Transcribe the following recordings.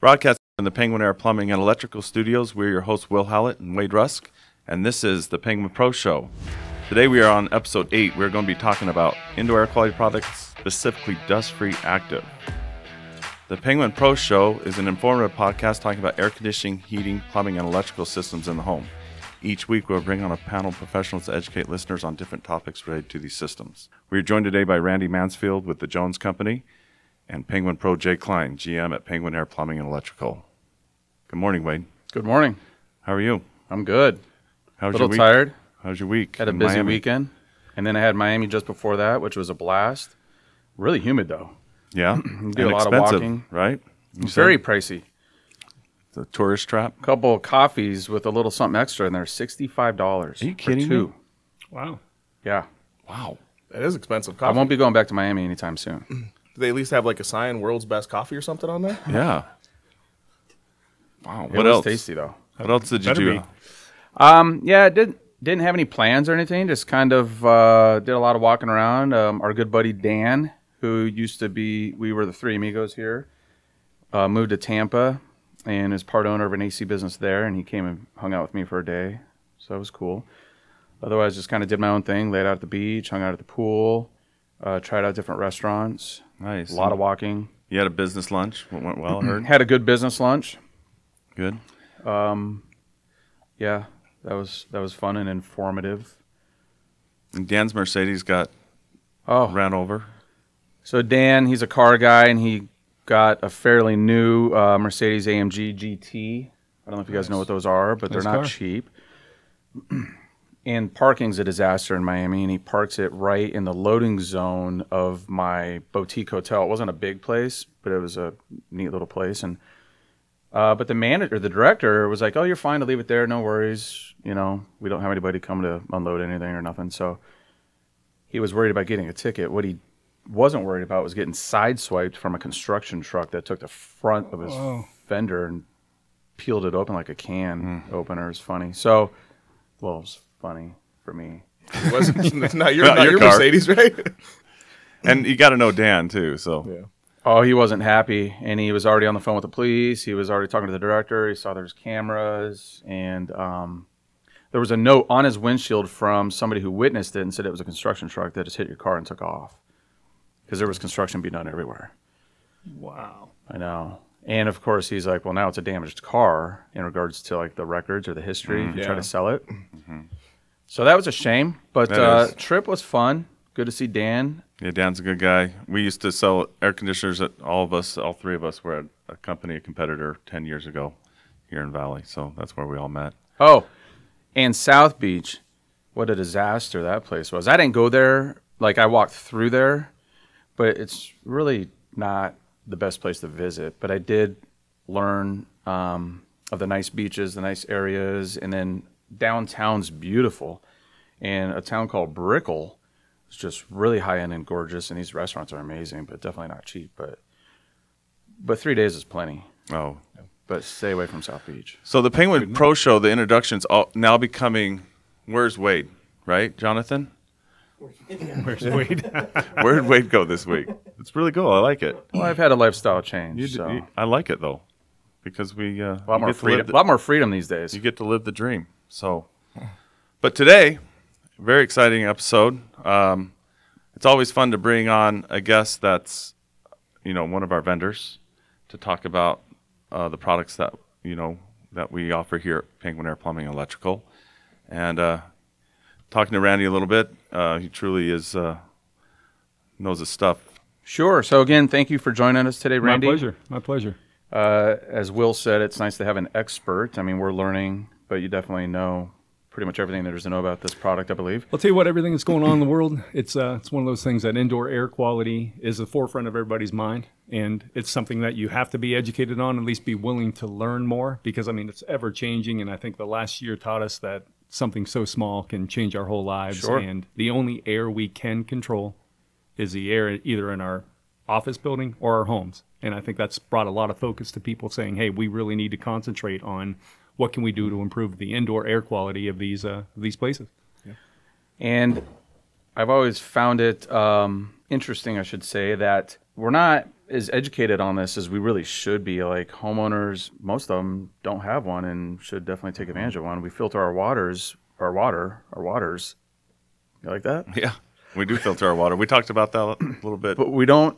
Broadcasting in the Penguin Air Plumbing and Electrical Studios, we're your hosts, Will Hallett and Wade Rusk, and this is the Penguin Pro Show. Today we are on episode 8. We're going to be talking about indoor air quality products, specifically dust free active. The Penguin Pro Show is an informative podcast talking about air conditioning, heating, plumbing, and electrical systems in the home. Each week, we'll bring on a panel of professionals to educate listeners on different topics related to these systems. We are joined today by Randy Mansfield with the Jones Company and Penguin Pro Jay Klein, GM at Penguin Air Plumbing and Electrical. Good morning, Wade. Good morning. How are you? I'm good. How's A little your week? tired. How's your week? Had a in busy Miami? weekend, and then I had Miami just before that, which was a blast. Really humid though. Yeah, do And a lot of walking. right? You said Very pricey. it's a tourist trap. couple of coffees with a little something extra in there, sixty-five dollars. Are you kidding me? Wow. Yeah, Wow. That is expensive coffee. I won't be going back to Miami anytime soon. Do they at least have like a sign, "World's Best Coffee" or something on there? Yeah. Wow. It What was else? tasty though. What else did you Better do? be. Um, yeah, it didn't didn't have any plans or anything. Just kind of uh, did a lot of walking around. Um, our good buddy Dan, who used to be, we were the three amigos here, uh, moved to Tampa and is part owner of an AC business there. And he came and hung out with me for a day, so that was cool. Otherwise, just kind of did my own thing, laid out at the beach, hung out at the pool, uh, tried out different restaurants. Nice. A lot of walking. You had a business lunch. What went well? I heard. Had a good business lunch. Good. Um, Yeah, that was that was fun and informative. And Dan's Mercedes got Oh, ran over. So Dan, he's a car guy, and he got a fairly new uh, Mercedes AMG GT. I don't know if you guys know what those are, but Nice they're not car. cheap. and parking's a disaster in Miami, and he parks it right in the loading zone of my boutique hotel. It wasn't a big place, but it was a neat little place. And uh, but the manager, the director, was like, "Oh, you're fine to leave it there. No worries. You know, we don't have anybody come to unload anything or nothing." So he was worried about getting a ticket. What he wasn't worried about was getting sideswiped from a construction truck that took the front of his fender and peeled it open like a can opener. It was funny. So, well, it was funny for me. It wasn't it's not your, Not not your your, car. Mercedes, right? And you got to know Dan too. So yeah. Oh, he wasn't happy, and he was already on the phone with the police. He was already talking to the director. He saw there's cameras, and um, there was a note on his windshield from somebody who witnessed it and said it was a construction truck that just hit your car and took off because there was construction being done everywhere. Wow. I know. And of course, he's like, well, now it's a damaged car in regards to like the records or the history if you try to sell it. So that was a shame, but That uh, is. trip was fun. Good to see Dan. yeah, Dan's a good guy. We used to sell air conditioners. At all of us, all three of us, were at a company, a competitor, ten years ago here in Valley. So that's where we all met. Oh, and South Beach, what a disaster that place was. I didn't go there. Like I walked through there, but it's really not the best place to visit. But I did learn um, of the nice beaches, the nice areas, and then downtown's beautiful. And a town called Brickell is just really high end and gorgeous. And these restaurants are amazing, but definitely not cheap. But but three days is plenty. Oh, But stay away from South Beach. so the Penguin Pro Show, the introduction's all, now becoming. Where's Wade? Right, Jonathan? Where's Wade? Where did Wade go this week? It's really cool. I like it. Well, I've had a lifestyle change. You, so. you- I like it though, because we uh, A lot more get to live freedom. the- A lot more freedom these days. you get to live the dream. So, but today, very exciting episode. Um, it's always fun to bring on a guest that's, you know, one of our vendors to talk about uh, the products that you know that we offer here at Penguin Air Plumbing and Electrical, and uh, talking to Randy a little bit. Uh, he truly is uh, knows his stuff. Sure. So again, thank you for joining us today, My Randy. pleasure. My pleasure. Uh, as Will said, it's nice to have an expert. I mean, we're learning, but you definitely know pretty much everything there is to know about this product, I believe. I'll tell you what, everything that's going on in the world, it's uh, it's one of those things that indoor air quality is the forefront of everybody's mind, and it's something that you have to be educated on, at least be willing to learn more, because I mean it's ever changing, and I think the last year taught us that something so small can change our whole lives, Sure. and the only air we can control is the air either in our office building or our homes, and I think that's brought a lot of focus to people saying, hey, we really need to concentrate on what can we do to improve the indoor air quality of these uh, these places. Yeah. And I've always found it um, interesting, I should say, that we're not as educated on this as we really should be. Like homeowners, most of them don't have one and should definitely take advantage of one. We filter our waters, our water, our waters. You like that? Yeah, we do filter our water. We talked about that a little bit. But we don't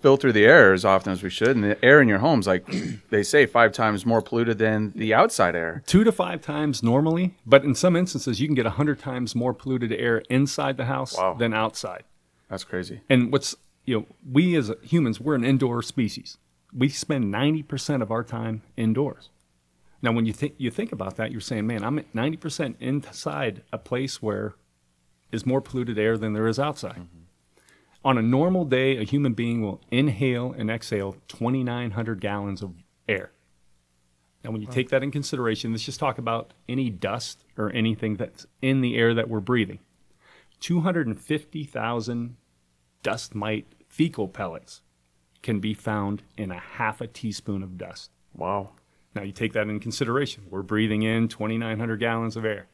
filter the air as often as we should. And the air in your home's like they say five times more polluted than the outside air. Two to five times normally, but in some instances, you can get a 100 times more polluted air inside the house Wow. than outside. That's crazy. And what's, you know, we as humans, we're an indoor species. We spend 90% of our time indoors. Now, when you think you think about that, you're saying, man, I'm at 90% inside a place where is more polluted air than there is outside. Mm-hmm. On a normal day, a human being will inhale and exhale 2,900 gallons of air. Now, when you take that in consideration, let's just talk about any dust or anything that's in the air that we're breathing. 250,000 dust mite fecal pellets can be found in a half a teaspoon of dust. Wow. Now, you take that in consideration. We're breathing in 2,900 gallons of air.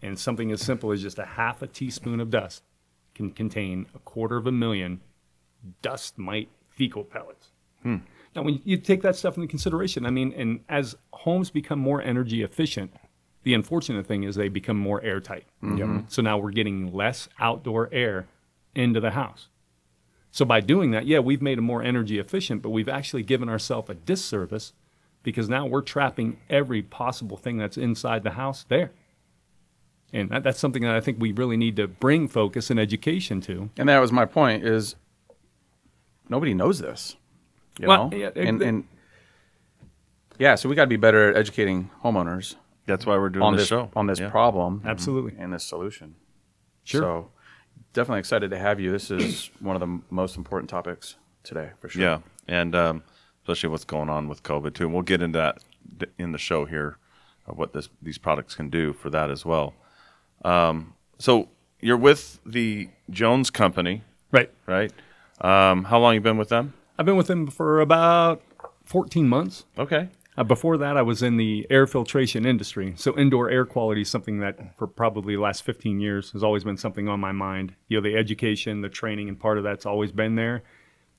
And something as simple as just a half a teaspoon of dust can contain a quarter of a million dust mite fecal pellets. Hmm. Now, when you take that stuff into consideration, I mean, and as homes become more energy efficient, the unfortunate thing is they become more airtight. Mm-hmm. So now we're getting less outdoor air into the house. So by doing that, yeah, we've made it more energy efficient, but we've actually given ourselves a disservice because now we're trapping every possible thing that's inside the house there. And that, that's something that I think we really need to bring focus and education to. And that was my point is nobody knows this. You Well, know? yeah, and, and yeah, so we got to be better at educating homeowners That's why we're doing on this, this show. on this Yeah. problem Absolutely. and this solution. Sure. So definitely excited to have you. This is one of the m- most important topics today for sure. Yeah, and um, especially what's going on with COVID too. And we'll get into that in the show here, of what this these products can do for that as well. Um, so you're with the Jones Company, Right. right? Um, how long you been with them? I've been with them for about 14 months. Okay. Uh, before that, I was in the air filtration industry. So indoor air quality is something that, for probably the last 15 years, has always been something on my mind. You know, the education, the training, and part of that's always been there.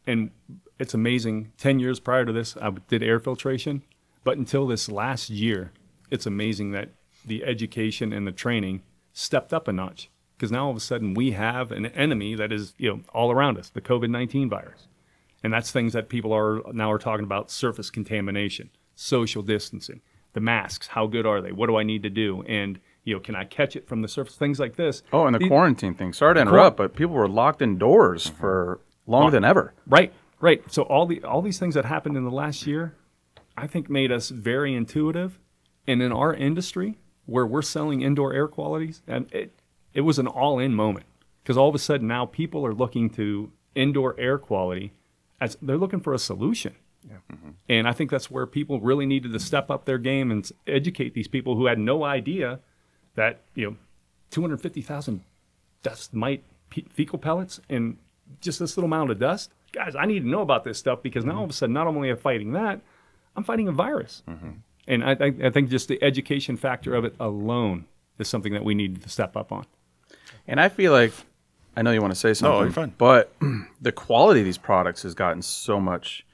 And it's amazing. 10 years prior to this, I did air filtration. But until this last year, it's amazing that the education and the training stepped up a notch. Because now all of a sudden we have an enemy that is, you know, all around us, the COVID 19 virus. And that's things that people are now are talking about surface contamination, social distancing, the masks, how good are they? What do I need to do? And you know, can I catch it from the surface? Things like this. Oh, and the These- quarantine thing. Sorry to interrupt, but people were locked indoors mm-hmm. for longer than ever. Right, right. So all the all these things that happened in the last year, I think made us very intuitive. And in our industry, where we're selling indoor air qualities, and it it was an all-in moment because all of a sudden now people are looking to indoor air quality as they're looking for a solution. Mm-hmm. And I think that's where people really needed to step up their game and educate these people who had no idea that you know 250,000 dust mite fecal pellets and just this little amount of dust. Guys, I need to know about this stuff because now mm-hmm. all of a sudden, not only am I fighting that, I'm fighting a virus. Mm-hmm. And I, I, I think just the education factor of it alone is something that we need to step up on. And I feel like I know you want to say something, you're fine. but the quality of these products has gotten so much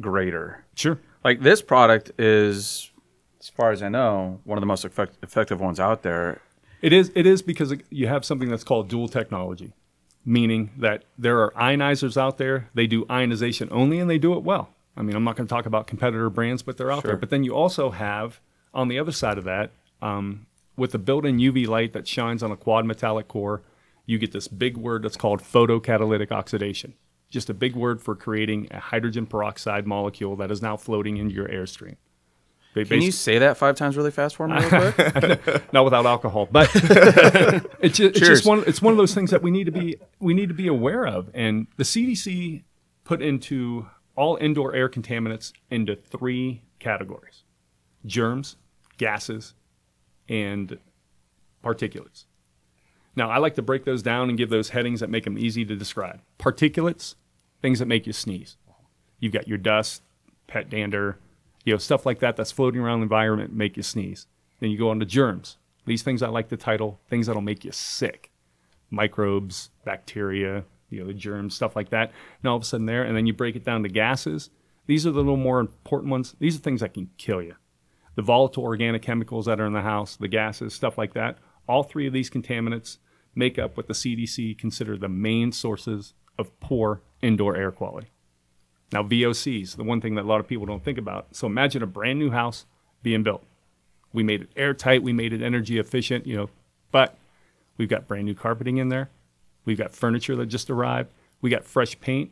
greater. Sure. Like this product is, as far as I know, one of the most effect- effective ones out there. It is. It is because you have something that's called dual technology, meaning that there are ionizers out there. They do ionization only, and they do it well. I mean, I'm not going to talk about competitor brands, but they're out there. But then you also have on the other side of that, um, with the built-in UV light that shines on a quad metallic core, you get this big word that's called photocatalytic oxidation. Just a big word for creating a hydrogen peroxide molecule that is now floating into your airstream. They Can you say that five times really fast for me, real quick? not without alcohol, but it's, just, it's just one. It's one of those things that we need to be we need to be aware of. And the CDC put into all indoor air contaminants into three categories: germs, gases, and particulates. Now, I like to break those down and give those headings that make them easy to describe. Particulates, things that make you sneeze. You've got your dust, pet dander, you know, stuff like that that's floating around the environment make you sneeze. Then you go on to germs. These things I like to title things that'll make you sick. Microbes, bacteria, you know, the germs, stuff like that. And all of a sudden there, and then you break it down to gases. These are the little more important ones. These are things that can kill you. The volatile organic chemicals that are in the house, the gases, stuff like that. All three of these contaminants make up what the CDC consider the main sources of poor indoor air quality. Now, VOCs, the one thing that a lot of people don't think about. So imagine a brand new house being built. We made it airtight, we made it energy efficient, you know, but we've got brand new carpeting in there. We've got furniture that just arrived. We got fresh paint.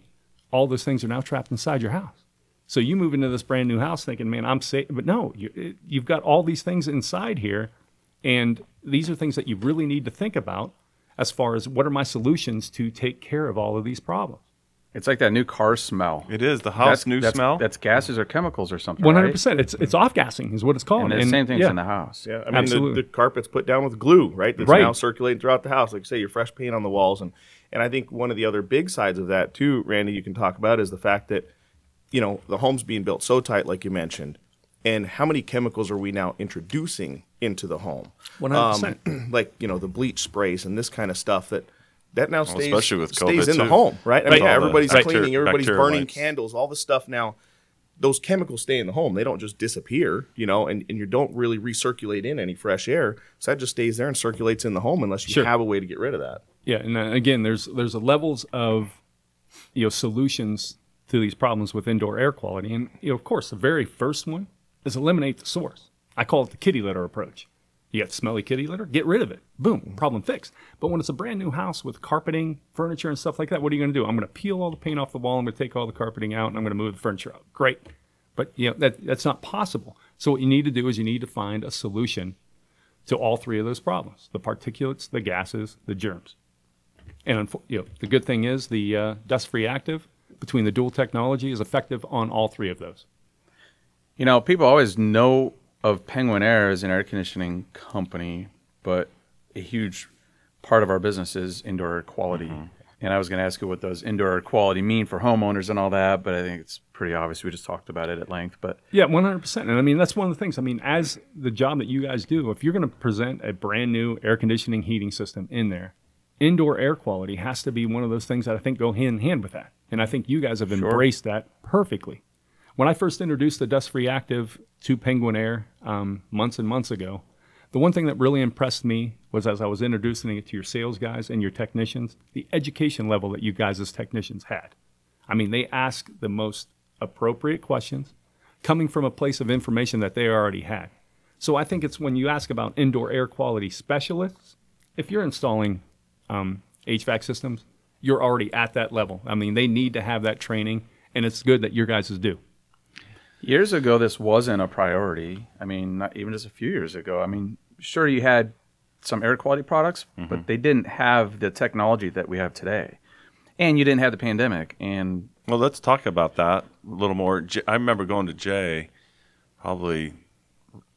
All those things are now trapped inside your house. So you move into this brand new house thinking, man, I'm safe. But no, you, you've got all these things inside here. And these are things that you really need to think about as far as what are my solutions to take care of all of these problems. It's like that new car smell. It is the house That's- new that's, smell. That's gases or chemicals or something. Hundred percent. It's it's off gassing is what it's called. And the same thing's in the house. Yeah, I mean Absolutely. the, the carpet's put down with glue, right? That's Right. now circulating throughout the house. Like you say, your fresh paint on the walls, and and I think one of the other big sides of that too, Randy, you can talk about is the fact that you know the home's being built so tight, like you mentioned, and how many chemicals are we now introducing into the home? 100%. Um, like you know the bleach sprays and this kind of stuff that. That now stays, especially with stays COVID, in the home, right? I With mean, all the everybody's bacteria- cleaning, everybody's bacterial burning wipes. candles, all the stuff now those chemicals stay in the home. They don't just disappear, you know, and, and you don't really recirculate in any fresh air. So that just stays there and circulates in the home unless you Sure. have a way to get rid of that. Yeah, and uh, again, there's there's a levels of you know solutions to these problems with indoor air quality, and you know, of course, the very first one is eliminate the source. I call it the kitty litter approach. You got smelly kitty litter, get rid of it. Boom, problem fixed. But when it's a brand new house with carpeting, furniture, and stuff like that, what are you going to do? I'm going to peel all the paint off the wall. I'm going to take all the carpeting out, and I'm going to move the furniture out. Great, but you know that that's not possible. So what you need to do is you need to find a solution to all three of those problems: the particulates, the gases, the germs. And you know, the good thing is the uh, dust-free active between the dual technology is effective on all three of those. You know, people always know of Penguin Air as an air conditioning company, but a huge part of our business is indoor air quality. Mm-hmm. And I was going to ask you what those indoor air quality mean for homeowners and all that, but I think it's pretty obvious. We just talked about it at length. But Yeah, one hundred percent. And I mean that's one of the things. I mean, as the job that you guys do, if you're going to present a brand new air conditioning heating system in there, indoor air quality has to be one of those things that I think go hand in hand with that. And I think you guys have embraced that perfectly. When I first introduced the dust-free active to Penguin Air um, months and months ago, the one thing that really impressed me was as I was introducing it to your sales guys and your technicians, the education level that you guys as technicians had. I mean, they ask the most appropriate questions coming from a place of information that they already had. So I think it's when you ask about indoor air quality specialists, if you're installing um, HVAC systems, you're already at that level. I mean, they need to have that training, and it's good that your guys do. Years ago, this wasn't a priority. I mean, not even just a few years ago. I mean, sure, you had some air quality products, but mm-hmm. they didn't have the technology that we have today. And you didn't have the pandemic. And Well, let's talk about that a little more. J- I remember going to Jay probably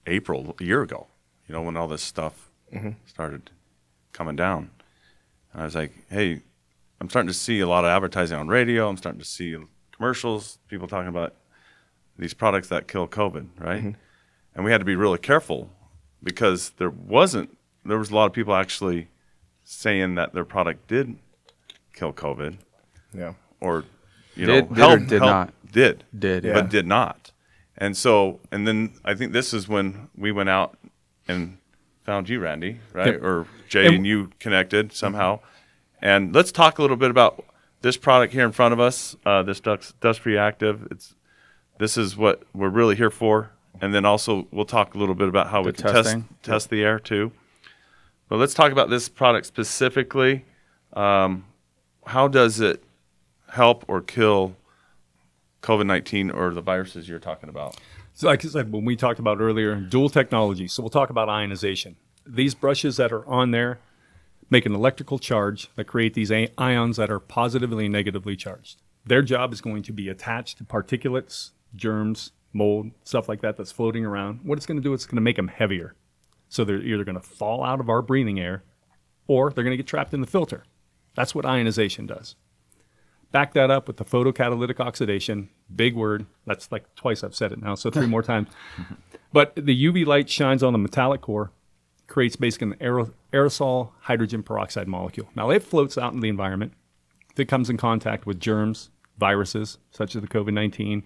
April a year ago. You know when all this stuff mm-hmm. started coming down, and I was like, "Hey, I'm starting to see a lot of advertising on radio. I'm starting to see commercials, people talking about these products that kill COVID, right? And we had to be really careful because there wasn't. There was a lot of people actually saying that their product did kill COVID Yeah. or you Did- know did or help- did help- not? did Did, yeah. but did not and so and then i think this is when we went out and found you randy right Yep. or jay And- and you connected somehow and let's talk a little bit about this product here in front of us uh, this dust, dust free active it's this is what we're really here for and then also we'll talk a little bit about how we can test testing. test the air too but let's talk about this product specifically um, how does it help or kill COVID 19 or the viruses you're talking about? So, like I said, when we talked about earlier, dual technology. So, we'll talk about ionization. These brushes that are on there make an electrical charge that create these ions that are positively and negatively charged. Their job is going to be attached to particulates, germs, mold, stuff like that that's floating around. What it's going to do, it's going to make them heavier. So, they're either going to fall out of our breathing air or they're going to get trapped in the filter. That's what ionization does. Back that up with the photocatalytic oxidation, big word. That's like twice I've said it now, so three more times. But the UV light shines on the metallic core, creates basically an aerosol hydrogen peroxide molecule. Now it floats out in the environment, if it comes in contact with germs, viruses such as the COVID 19,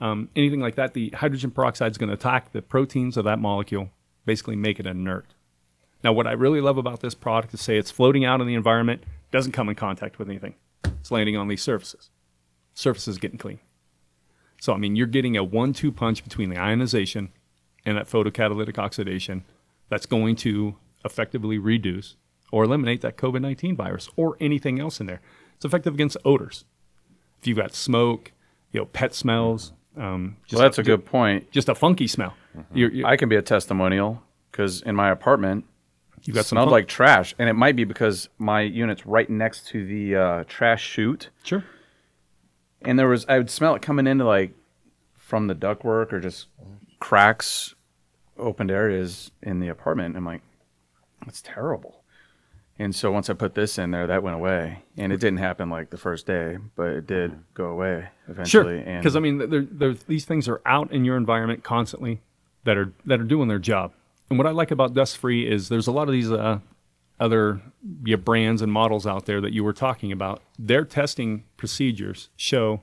um, anything like that, the hydrogen peroxide is going to attack the proteins of that molecule, basically make it inert. Now, what I really love about this product is say it's floating out in the environment, doesn't come in contact with anything. It's landing on these surfaces. Surfaces getting clean. So, I mean, you're getting a one two punch between the ionization and that photocatalytic oxidation that's going to effectively reduce or eliminate that COVID 19 virus or anything else in there. It's effective against odors. If you've got smoke, you know, pet smells, um, Well, that's a good point. just a funky smell. You're, you're, I can be a testimonial because in my apartment, you've got smelled like trash, and it might be because my unit's right next to the uh, trash chute, Sure. and there was I would smell it coming into like from the ductwork or just cracks, opened areas in the apartment. I'm like, that's terrible. And so once I put this in there, that went away, and it didn't happen like the first day, but it did go away eventually. and Because I mean, they're, they're, these things are out in your environment constantly that are that are doing their job. And what I like about Dust Free is there's a lot of these uh, other yeah, brands and models out there that you were talking about. Their testing procedures show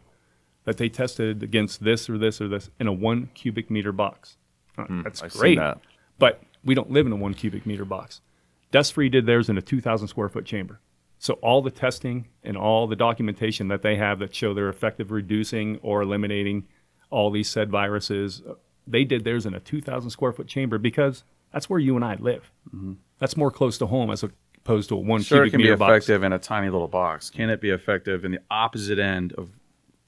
that they tested against this or this or this in a one cubic meter box. Uh, that's I've great, that. but we don't live in a one cubic meter box. Dust Free did theirs in a 2,000 square foot chamber. So all the testing and all the documentation that they have that show they're effective reducing or eliminating all these said viruses, they did theirs in a 2,000 square foot chamber because that's where you and I live. That's more close to home as opposed to a one Mm-hmm. Sure, it cubic can be meter box. effective in a tiny little box. Can it be effective in the opposite end of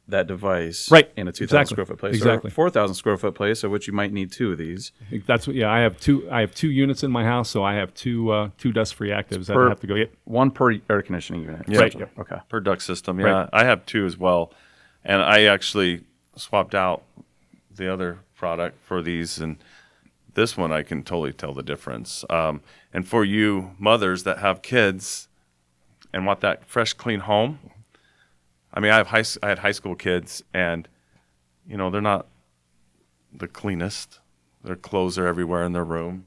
that device? Right, In a 2,000 exactly, square foot place. exactly. Or 4,000 square foot place, of which you might need two of these. That's what. Yeah, I have two. I have two units in my house, so I have two uh, two dust free actives that I have to go get. One per air conditioning unit. Yeah. Right, essentially. Okay. per duct system. Yeah, Right. I have two as well, and I actually swapped out the other product for these, and this one I can totally tell the difference. Um, and for you mothers that have kids and want that fresh, clean home, I mean, I have high, s- I had high school kids, and you know they're not the cleanest. Their clothes are everywhere in their room,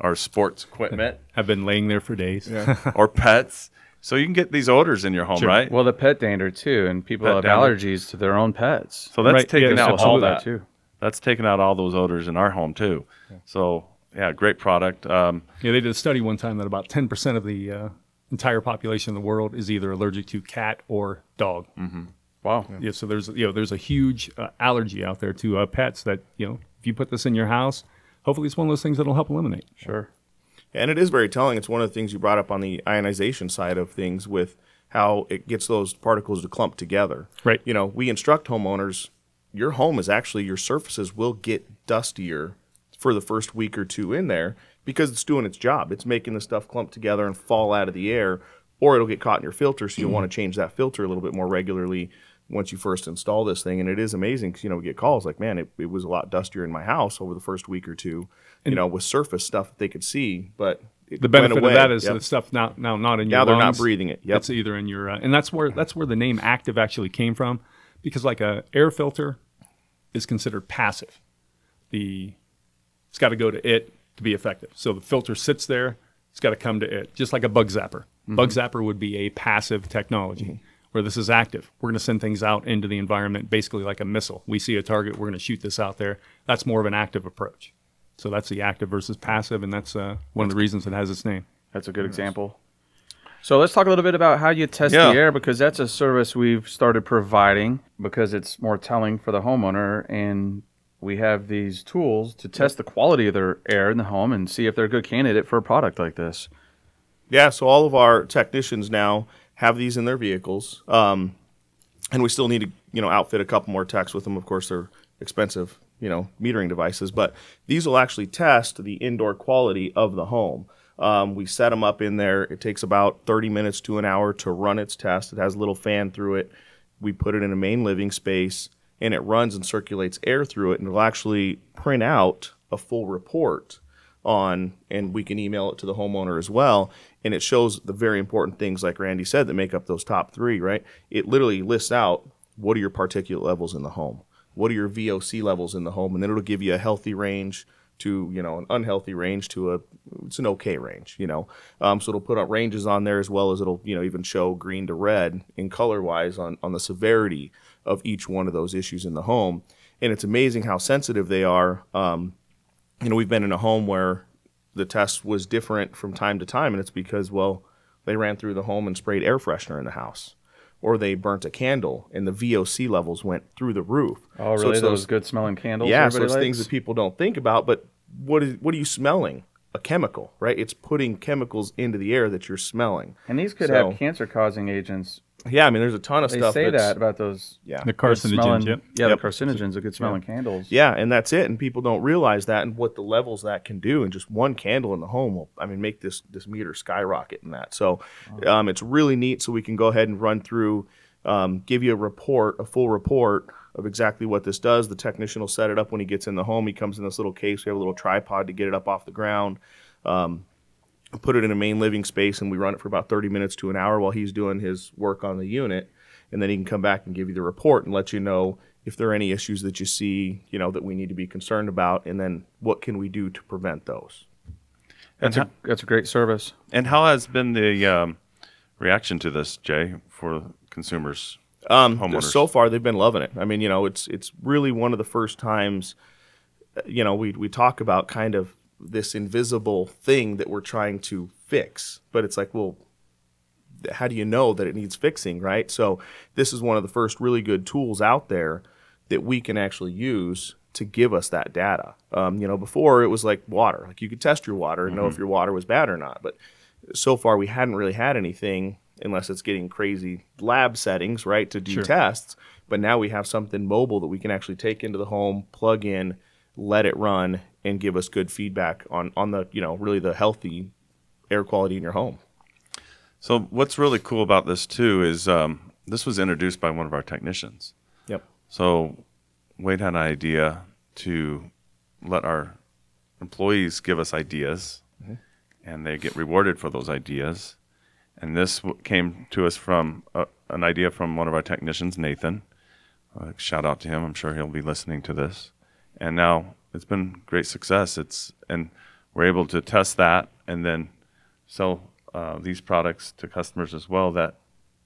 or sports equipment, I've been laying there for days. or pets. So you can get these odors in your home, Sure. right? Well, the pet dander too, and people Pet have dander. allergies to their own pets. So that's Right, taking yeah, out all that too. That's taking out all those odors in our home too. So yeah, great product. Um, Yeah, they did a study one time that about 10% of the uh, entire population in the world is either allergic to cat or dog. Wow. Yeah, so there's you know there's a huge uh, allergy out there to uh, pets that you know if you put this in your house, hopefully it's one of those things that'll help eliminate. Sure. And it is very telling. It's one of the things you brought up on the ionization side of things with how it gets those particles to clump together. Right. You know, we instruct homeowners your home is actually your surfaces will get dustier for the first week or two in there because it's doing its job. It's making the stuff clump together and fall out of the air, or it'll get caught in your filter. So you'll want to change that filter a little bit more regularly once you first install this thing. And it is amazing because, you know, we get calls like, man, it, it was a lot dustier in my house over the first week or two, you know, with surface stuff that they could see. But The benefit of that is Yep. the stuff now now not in your Now they're not breathing it. Yep. It's either in your uh, and that's where that's where the name active actually came from because like a air filter is considered passive. The it's got to go to it to be effective. So the filter sits there, it's got to come to it, just like a bug zapper. Bug zapper would be a passive technology. Where this is active, we're going to send things out into the environment, basically like a missile. We see a target, we're going to shoot this out there. That's more of an active approach. So that's the active versus passive, and that's uh, one of the reasons it has its name. That's a good example. So let's talk a little bit about how you test Yeah. the air because that's a service we've started providing because it's more telling for the homeowner and we have these tools to test the quality of their air in the home and see if they're a good candidate for a product like this. Yeah, so all of our technicians now have these in their vehicles, um, and we still need to, you know, outfit a couple more techs with them. Of course, they're expensive, you know, metering devices, but these will actually test the indoor quality of the home. Um, we set them up in there. It takes about 30 minutes to an hour to run its test. It has a little fan through it. We put it in a main living space, and it runs and circulates air through it, and it'll actually print out a full report on and we can email it to the homeowner as well. And it shows the very important things like randy said that make up those top three right? It literally lists out what are your particulate levels in the home what are your voc levels in the home and then it'll give you a healthy range to you know an unhealthy range to a it's an okay range you know? Um, so it'll put up ranges on there as well as it'll you know even show green to red in color wise on on the severity of each one of those issues in the home and it's amazing how sensitive they are um, you know we've been in a home where the test was different from time to time and it's because well they ran through the home and sprayed air freshener in the house or they burnt a candle and the VOC levels went through the roof. Oh, really? it's those, good smelling candles. yeah, so it's things that people don't think about. But what is what are you smelling? A chemical, right? It's putting chemicals into the air that you're smelling. and these could So- have cancer-causing agents. Yeah, I mean, there's a ton of stuff. They stuff. say that's- that about those. Yeah, The carcinogens. smelling- Yep. Yeah, Yep. the carcinogens, the good smelling candles. yeah, and that's it. And people don't realize that and what the levels that can do. And just one candle in the home will, I mean, make this this meter skyrocket in that. So, um, it's really neat. So we can go ahead and run through, um, give you a report, a full report of exactly what this does. The technician will set it up when he gets in the home. He comes in this little case. We have a little tripod to get it up off the ground. Um, put it in a main living space, and we run it for about 30 minutes to an hour while he's doing his work on the unit. And then he can come back and give you the report and let you know if there are any issues that you see, you know, that we need to be concerned about, and then what can we do to prevent those. That's a that's a great service. And how has been the um, reaction to this, Jay, for consumers? Um, Homeowners. so far, they've been loving it. I mean, you know, it's it's really one of the first times, uh, you know, we we talk about kind of this invisible thing that we're trying to fix, but it's like, well, how do you know that it needs fixing, right? So this is one of the first really good tools out there that we can actually use to give us that data. Um, you know, before it was like water, like you could test your water and know if your water was bad or not, but so far we hadn't really had anything unless it's getting crazy lab settings, right, to do tests. But now we have something mobile that we can actually take into the home, plug in, let it run, and give us good feedback on on the you know really the healthy air quality in your home. So what's really cool about this too is um, this was introduced by one of our technicians. Yep. So Wade had an idea to let our employees give us ideas, and they get rewarded for those ideas. And this w- came to us from uh, an idea from one of our technicians, Nathan. Uh, shout out to him. I'm sure he'll be listening to this. And now it's been great success. It's and we're able to test that and then sell uh, these products to customers as well that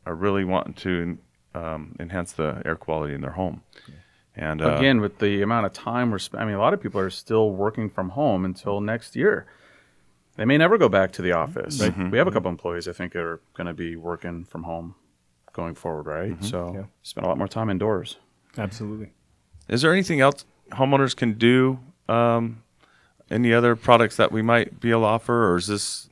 are really wanting to um, enhance the air quality in their home. And uh, Again, with the amount of time we're spending, I mean, a lot of people are still working from home until next year. They may never go back to the office. We have a couple employees I think are going to be working from home going forward, right? So spend a lot more time indoors. Absolutely. Is there anything else homeowners can do? Um, any other products that we might be able to offer, or is this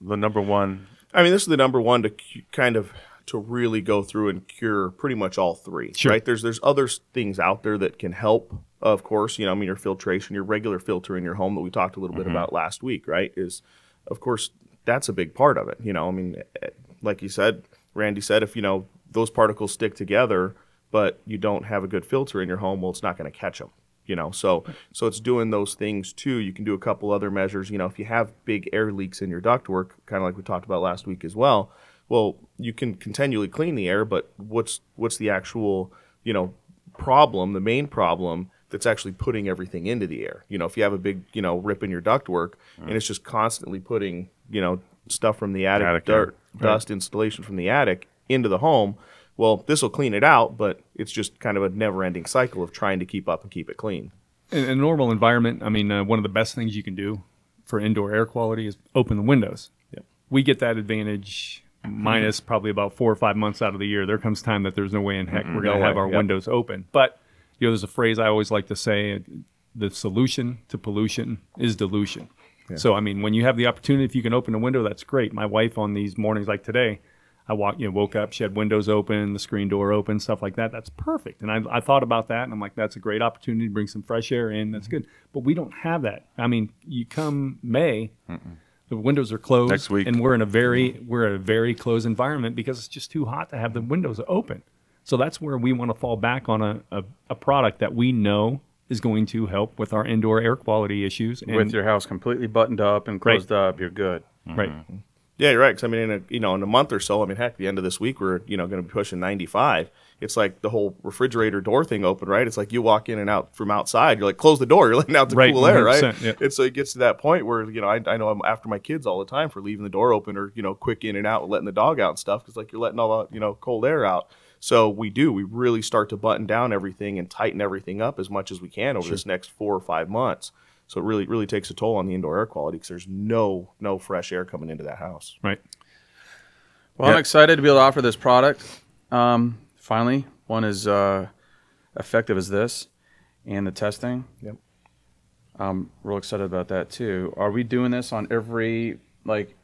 the number one? I mean, this is the number one to cu- kind of to really go through and cure pretty much all three. Sure. Right? There's there's other things out there that can help. Of course, you know, I mean, your filtration, your regular filter in your home that we talked a little bit about last week, right? Is of course that's a big part of it. You know, I mean, eh, like you said, Randy said, if you know those particles stick together, but you don't have a good filter in your home, well, it's not going to catch them. You know, so so it's doing those things too. You can do a couple other measures. You know, if you have big air leaks in your ductwork, kind of like we talked about last week as well. Well, you can continually clean the air, but what's what's the actual you know problem? The main problem that's actually putting everything into the air. You know, if you have a big you know rip in your ductwork and it's just constantly putting you know stuff from the attic, Attic air. dirt, dust, installation from the attic into the home. Well, this will clean it out, but it's just kind of a never-ending cycle of trying to keep up and keep it clean. In a normal environment, I mean, uh, one of the best things you can do for indoor air quality is open the windows. Yep. We get that advantage minus probably about four or five months out of the year. There comes time that there's no way in heck we're going to have our yep. windows open. But you know, there's a phrase I always like to say: the solution to pollution is dilution. So, I mean, when you have the opportunity, if you can open a window, that's great. My wife on these mornings like today, I walk, you know, woke up, she had windows open, the screen door open, stuff like that. That's perfect. And I, I thought about that, and I'm like, that's a great opportunity to bring some fresh air in. That's mm-hmm. good. But we don't have that. I mean, you come May, the windows are closed Next week. and we're in a very mm-hmm. we're in a very closed environment because it's just too hot to have the windows open. So that's where we want to fall back on a, a, a product that we know is going to help with our indoor air quality issues. And, With your house completely buttoned up and Right. closed up, you're good. right, mm-hmm. Yeah, you're right. Because I mean, in a, you know, in a month or so, I mean, heck, the end of this week we're you know going to be pushing 95, it's like the whole refrigerator door thing open, right? It's like you walk in and out from outside. You're like, close the door. You're letting out the Right, cool air, right? yeah. And so it gets to that point where you know I, I know I'm after my kids all the time for leaving the door open or you know quick in and out, letting the dog out and stuff because like you're letting all the you know cold air out. So we do. We really start to button down everything and tighten everything up as much as we can over this next four or five months. So it really really takes a toll on the indoor air quality because there's no no fresh air coming into that house. Right. Well, Yeah. I'm excited to be able to offer this product. Um, finally, one as uh, effective as this, and the testing. Yep. I'm real excited about that too. Are we doing this on every like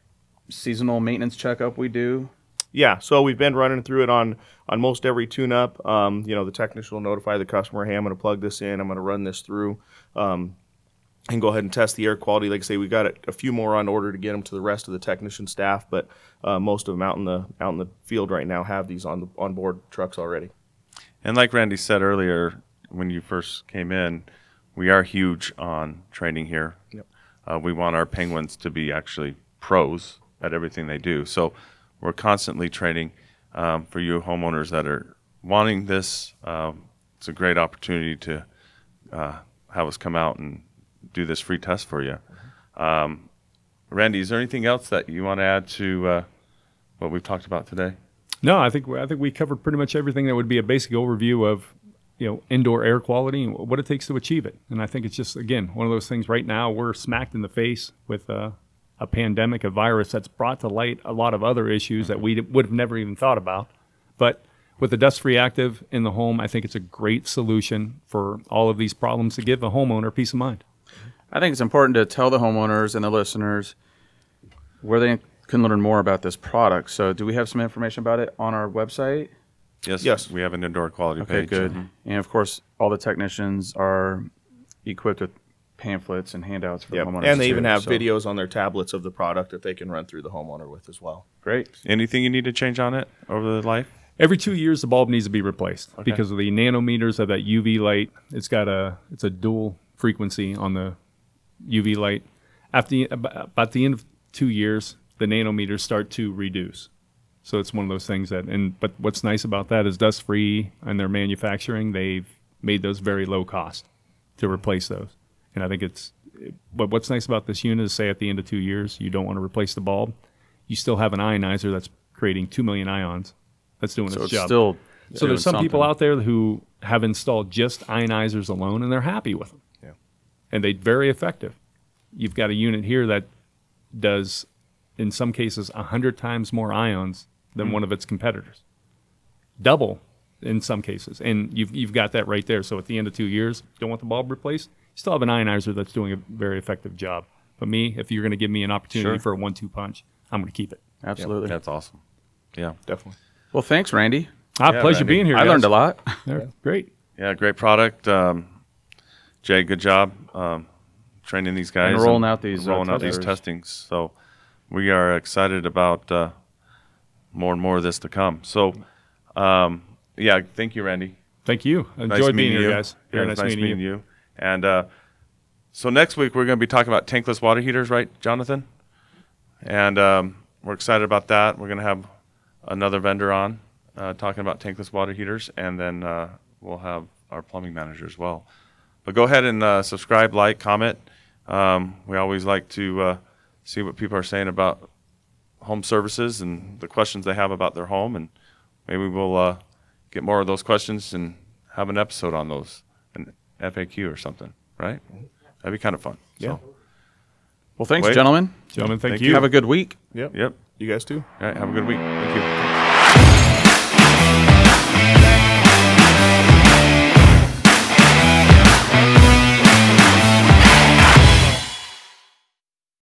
seasonal maintenance checkup we do? Yeah, so we've been running through it on on most every tune-up. Um, you know, the technician will notify the customer, "Hey, I'm going to plug this in. I'm going to run this through, um, and go ahead and test the air quality." Like I say, we got a, few more on order to get them to the rest of the technician staff, but uh, most of them out in the out in the field right now have these on the on board trucks already. And like Randy said earlier, when you first came in, we are huge on training here. Yep. Uh, we want our penguins to be actually pros at everything they do. So we're constantly training um, for you homeowners that are wanting this. Um, it's a great opportunity to uh, have us come out and do this free test for you. Um, Randy, is there anything else that you want to add to uh, what we've talked about today? No, I think I think we covered pretty much everything that would be a basic overview of you know indoor air quality and what it takes to achieve it. And I think it's just again one of those things. Right now, we're smacked in the face with uh, a pandemic, a virus that's brought to light a lot of other issues that we would have never even thought about. But with the dust-free active in the home, I think it's a great solution for all of these problems to give a homeowner peace of mind. I think it's important to tell the homeowners and the listeners where they can learn more about this product. So, do we have some information about it on our website? Yes. Yes. We have an indoor quality Okay, page. good. Mhm. And of course, all the technicians are equipped with pamphlets and handouts for Yep. the homeowners. and they even have so- videos on their tablets of the product that they can run through the homeowner with as well. Great. Anything you need to change on it over the life? Every two years, the bulb needs to be replaced because of the nanometers of that UV light. It's got a it's a dual frequency on the UV light. After the, about the end of two years, the nanometers start to reduce. So it's one of those things that and but what's nice about that is dust free and their manufacturing. They've made those very low cost to replace those. And I think it's but what's nice about this unit is say at the end of two years you don't want to replace the bulb, you still have an ionizer that's creating two million ions. That's doing So its job. still. So there's some people out there who have installed just ionizers alone and they're happy with them. Yeah. And they're very effective. You've got a unit here that does, in some cases, 100 times more ions than one of its competitors. Double in some cases. And you've, you've got that right there. So at the end of two years, don't want the bulb replaced, you still have an ionizer that's doing a very effective job. But me, if you're going to give me an opportunity Sure. for a one two punch, I'm going to keep it. Absolutely. That's awesome. Yeah. Definitely. Well, thanks, Randy. Ah, Yeah, pleasure Randy. being here. I learned a lot. Yeah, Great. Yeah, great product. Um, Jay, good job um, training these guys And rolling out these, uh, rolling out these testings. So we are excited about uh, more and more of this to come. So um, yeah, thank you, Randy. Thank you. I Nice Enjoyed being meeting here, you. guys. Yeah, Very it's nice, meeting, you. you. And uh, so next week we're going to be talking about tankless water heaters, right, Jonathan? And um, we're excited about that. We're going to have another vendor on uh, talking about tankless water heaters, and then uh, we'll have our plumbing manager as well. But go ahead and uh, subscribe, like, comment. Um, we always like to uh, see what people are saying about home services and the questions they have about their home, and maybe we'll uh, get more of those questions and have an episode on those, an FAQ or something, right? That'd be kind of fun. Yeah. Well, thanks, Wade. gentlemen. Gentlemen, thank, Thank you. you. Have a good week. Yep. Yep. You guys too. All right. Have a good week. Thank you.